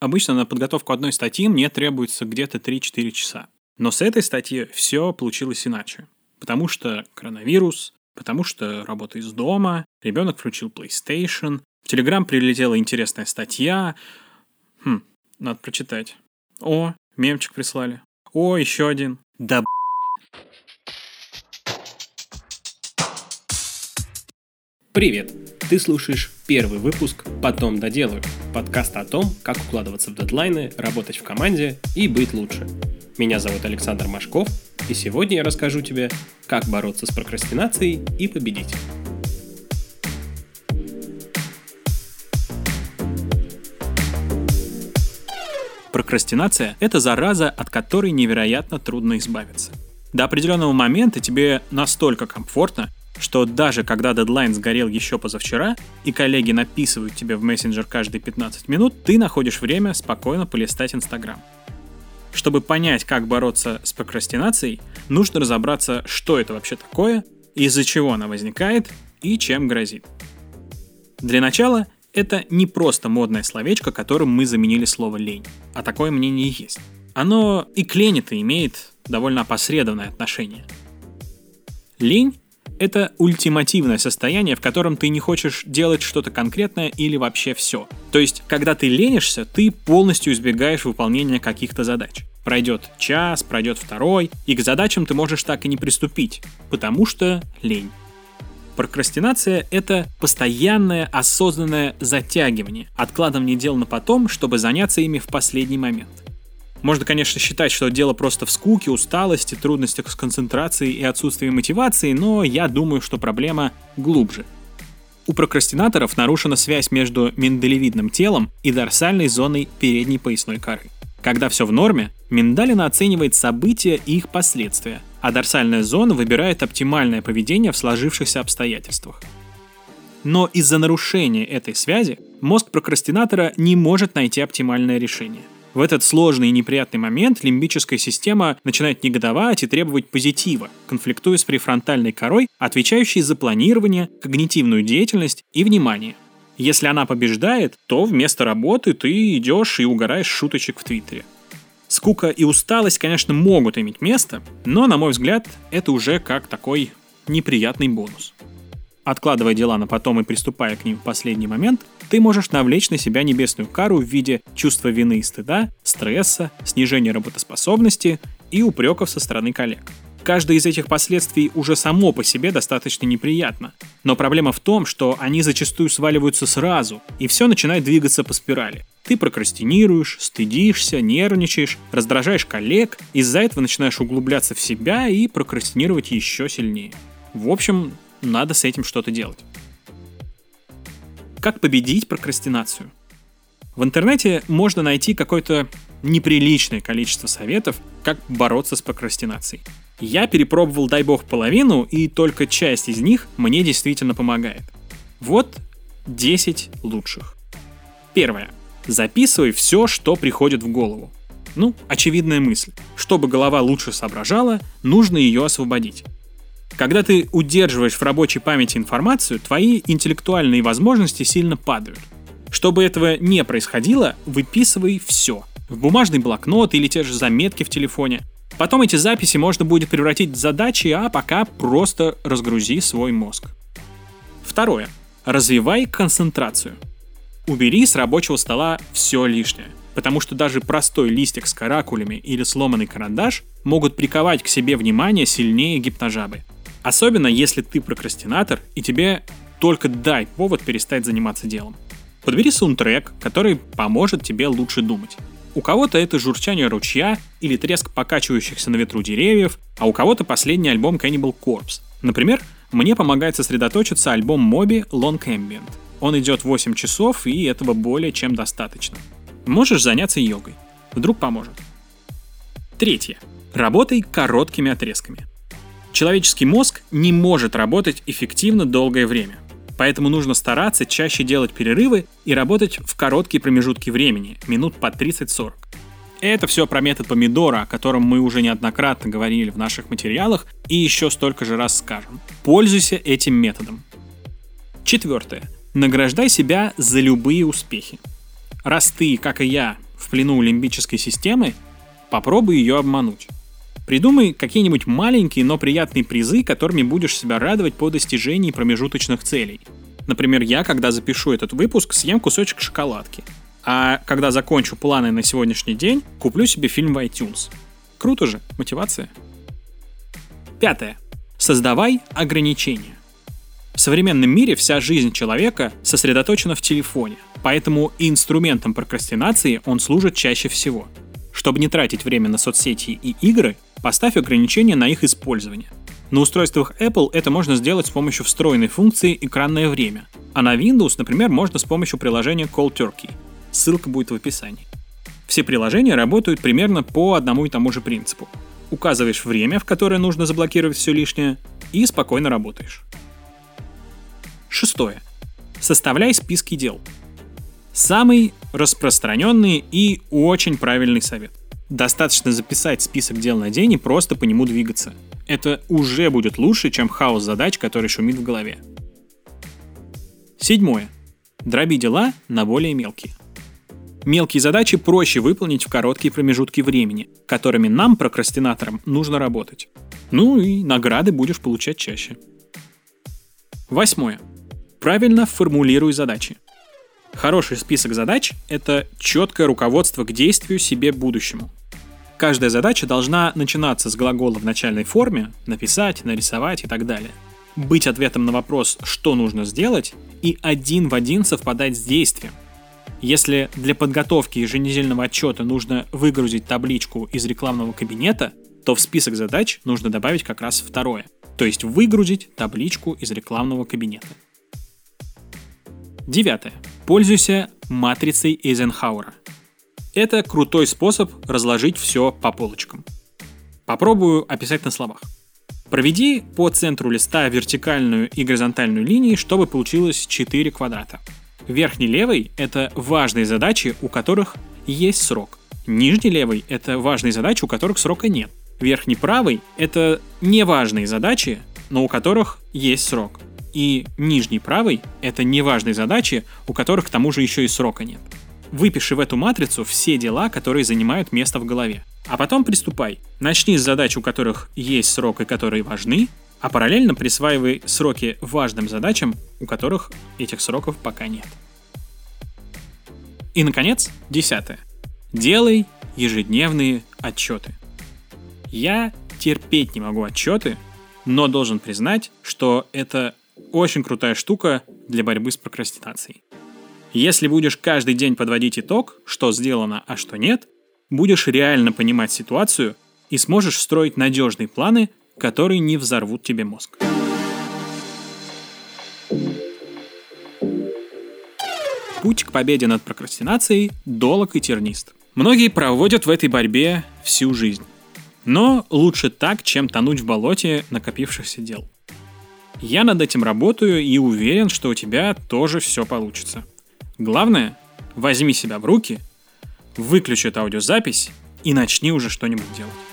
обычно на подготовку одной статьи мне требуется где-то 3-4 часа. Но с этой статьи все получилось иначе. Потому что коронавирус, потому что работа из дома, ребенок включил PlayStation, в Telegram прилетела интересная статья. Хм, надо прочитать. О, мемчик прислали. О, еще один. Да Привет! Ты слушаешь первый выпуск «Потом доделаю» подкаст о том, как укладываться в дедлайны, работать в команде и быть лучше. Меня зовут Александр Машков, и сегодня я расскажу тебе, как бороться с прокрастинацией и победить. Прокрастинация – это зараза, от которой невероятно трудно избавиться. До определенного момента тебе настолько комфортно, что даже когда дедлайн сгорел еще позавчера, и коллеги написывают тебе в мессенджер каждые 15 минут, ты находишь время спокойно полистать Инстаграм. Чтобы понять, как бороться с прокрастинацией, нужно разобраться, что это вообще такое, из-за чего она возникает и чем грозит. Для начала, это не просто модное словечко, которым мы заменили слово «лень», а такое мнение есть. Оно и к лени-то имеет довольно опосредованное отношение. Лень это ультимативное состояние, в котором ты не хочешь делать что-то конкретное или вообще все. То есть, когда ты ленишься, ты полностью избегаешь выполнения каких-то задач. Пройдет час, пройдет второй, и к задачам ты можешь так и не приступить, потому что лень. Прокрастинация — это постоянное осознанное затягивание, откладывание дел на потом, чтобы заняться ими в последний момент. Можно, конечно, считать, что дело просто в скуке, усталости, трудностях с концентрацией и отсутствии мотивации, но я думаю, что проблема глубже. У прокрастинаторов нарушена связь между миндалевидным телом и дорсальной зоной передней поясной коры. Когда все в норме, миндалина оценивает события и их последствия, а дорсальная зона выбирает оптимальное поведение в сложившихся обстоятельствах. Но из-за нарушения этой связи мозг прокрастинатора не может найти оптимальное решение – в этот сложный и неприятный момент лимбическая система начинает негодовать и требовать позитива, конфликтуя с префронтальной корой, отвечающей за планирование, когнитивную деятельность и внимание. Если она побеждает, то вместо работы ты идешь и угораешь шуточек в Твиттере. Скука и усталость, конечно, могут иметь место, но, на мой взгляд, это уже как такой неприятный бонус. Откладывая дела на потом и приступая к ним в последний момент, ты можешь навлечь на себя небесную кару в виде чувства вины и стыда, стресса, снижения работоспособности и упреков со стороны коллег. Каждое из этих последствий уже само по себе достаточно неприятно. Но проблема в том, что они зачастую сваливаются сразу, и все начинает двигаться по спирали. Ты прокрастинируешь, стыдишься, нервничаешь, раздражаешь коллег, из-за этого начинаешь углубляться в себя и прокрастинировать еще сильнее. В общем, надо с этим что-то делать. Как победить прокрастинацию? В интернете можно найти какое-то неприличное количество советов, как бороться с прокрастинацией. Я перепробовал, дай бог, половину, и только часть из них мне действительно помогает. Вот 10 лучших. Первое. Записывай все, что приходит в голову. Ну, очевидная мысль. Чтобы голова лучше соображала, нужно ее освободить. Когда ты удерживаешь в рабочей памяти информацию, твои интеллектуальные возможности сильно падают. Чтобы этого не происходило, выписывай все. В бумажный блокнот или те же заметки в телефоне. Потом эти записи можно будет превратить в задачи, а пока просто разгрузи свой мозг. Второе. Развивай концентрацию. Убери с рабочего стола все лишнее потому что даже простой листик с каракулями или сломанный карандаш могут приковать к себе внимание сильнее гипножабы. Особенно если ты прокрастинатор и тебе только дай повод перестать заниматься делом. Подбери саундтрек, который поможет тебе лучше думать. У кого-то это журчание ручья или треск покачивающихся на ветру деревьев, а у кого-то последний альбом Cannibal Corpse. Например, мне помогает сосредоточиться альбом Моби Long Ambient. Он идет 8 часов, и этого более чем достаточно. Можешь заняться йогой. Вдруг поможет. Третье. Работай короткими отрезками. Человеческий мозг не может работать эффективно долгое время. Поэтому нужно стараться чаще делать перерывы и работать в короткие промежутки времени, минут по 30-40. Это все про метод помидора, о котором мы уже неоднократно говорили в наших материалах и еще столько же раз скажем. Пользуйся этим методом. Четвертое. Награждай себя за любые успехи. Раз ты, как и я, в плену лимбической системы, попробуй ее обмануть. Придумай какие-нибудь маленькие, но приятные призы, которыми будешь себя радовать по достижении промежуточных целей. Например, я, когда запишу этот выпуск, съем кусочек шоколадки. А когда закончу планы на сегодняшний день, куплю себе фильм в iTunes. Круто же, мотивация. Пятое. Создавай ограничения. В современном мире вся жизнь человека сосредоточена в телефоне, поэтому инструментом прокрастинации он служит чаще всего. Чтобы не тратить время на соцсети и игры, поставь ограничения на их использование. На устройствах Apple это можно сделать с помощью встроенной функции «Экранное время», а на Windows, например, можно с помощью приложения Call Turkey. Ссылка будет в описании. Все приложения работают примерно по одному и тому же принципу. Указываешь время, в которое нужно заблокировать все лишнее, и спокойно работаешь. Шестое. Составляй списки дел. Самый распространенный и очень правильный совет. Достаточно записать список дел на день и просто по нему двигаться. Это уже будет лучше, чем хаос задач, который шумит в голове. Седьмое. Дроби дела на более мелкие. Мелкие задачи проще выполнить в короткие промежутки времени, которыми нам, прокрастинаторам, нужно работать. Ну и награды будешь получать чаще. Восьмое. Правильно формулируй задачи. Хороший список задач — это четкое руководство к действию себе будущему. Каждая задача должна начинаться с глагола в начальной форме, написать, нарисовать и так далее. Быть ответом на вопрос, что нужно сделать, и один в один совпадать с действием. Если для подготовки еженедельного отчета нужно выгрузить табличку из рекламного кабинета, то в список задач нужно добавить как раз второе, то есть выгрузить табличку из рекламного кабинета. Девятое. Пользуйся матрицей Эйзенхауэра. Это крутой способ разложить все по полочкам. Попробую описать на словах. Проведи по центру листа вертикальную и горизонтальную линии, чтобы получилось 4 квадрата. Верхний левый — это важные задачи, у которых есть срок. Нижний левый — это важные задачи, у которых срока нет. Верхний правый — это неважные задачи, но у которых есть срок и нижний правый — это неважные задачи, у которых к тому же еще и срока нет. Выпиши в эту матрицу все дела, которые занимают место в голове. А потом приступай. Начни с задач, у которых есть срок и которые важны, а параллельно присваивай сроки важным задачам, у которых этих сроков пока нет. И, наконец, десятое. Делай ежедневные отчеты. Я терпеть не могу отчеты, но должен признать, что это очень крутая штука для борьбы с прокрастинацией. Если будешь каждый день подводить итог, что сделано, а что нет, будешь реально понимать ситуацию и сможешь строить надежные планы, которые не взорвут тебе мозг. Путь к победе над прокрастинацией долг и тернист. Многие проводят в этой борьбе всю жизнь. Но лучше так, чем тонуть в болоте накопившихся дел. Я над этим работаю и уверен, что у тебя тоже все получится. Главное, возьми себя в руки, выключи эту аудиозапись и начни уже что-нибудь делать.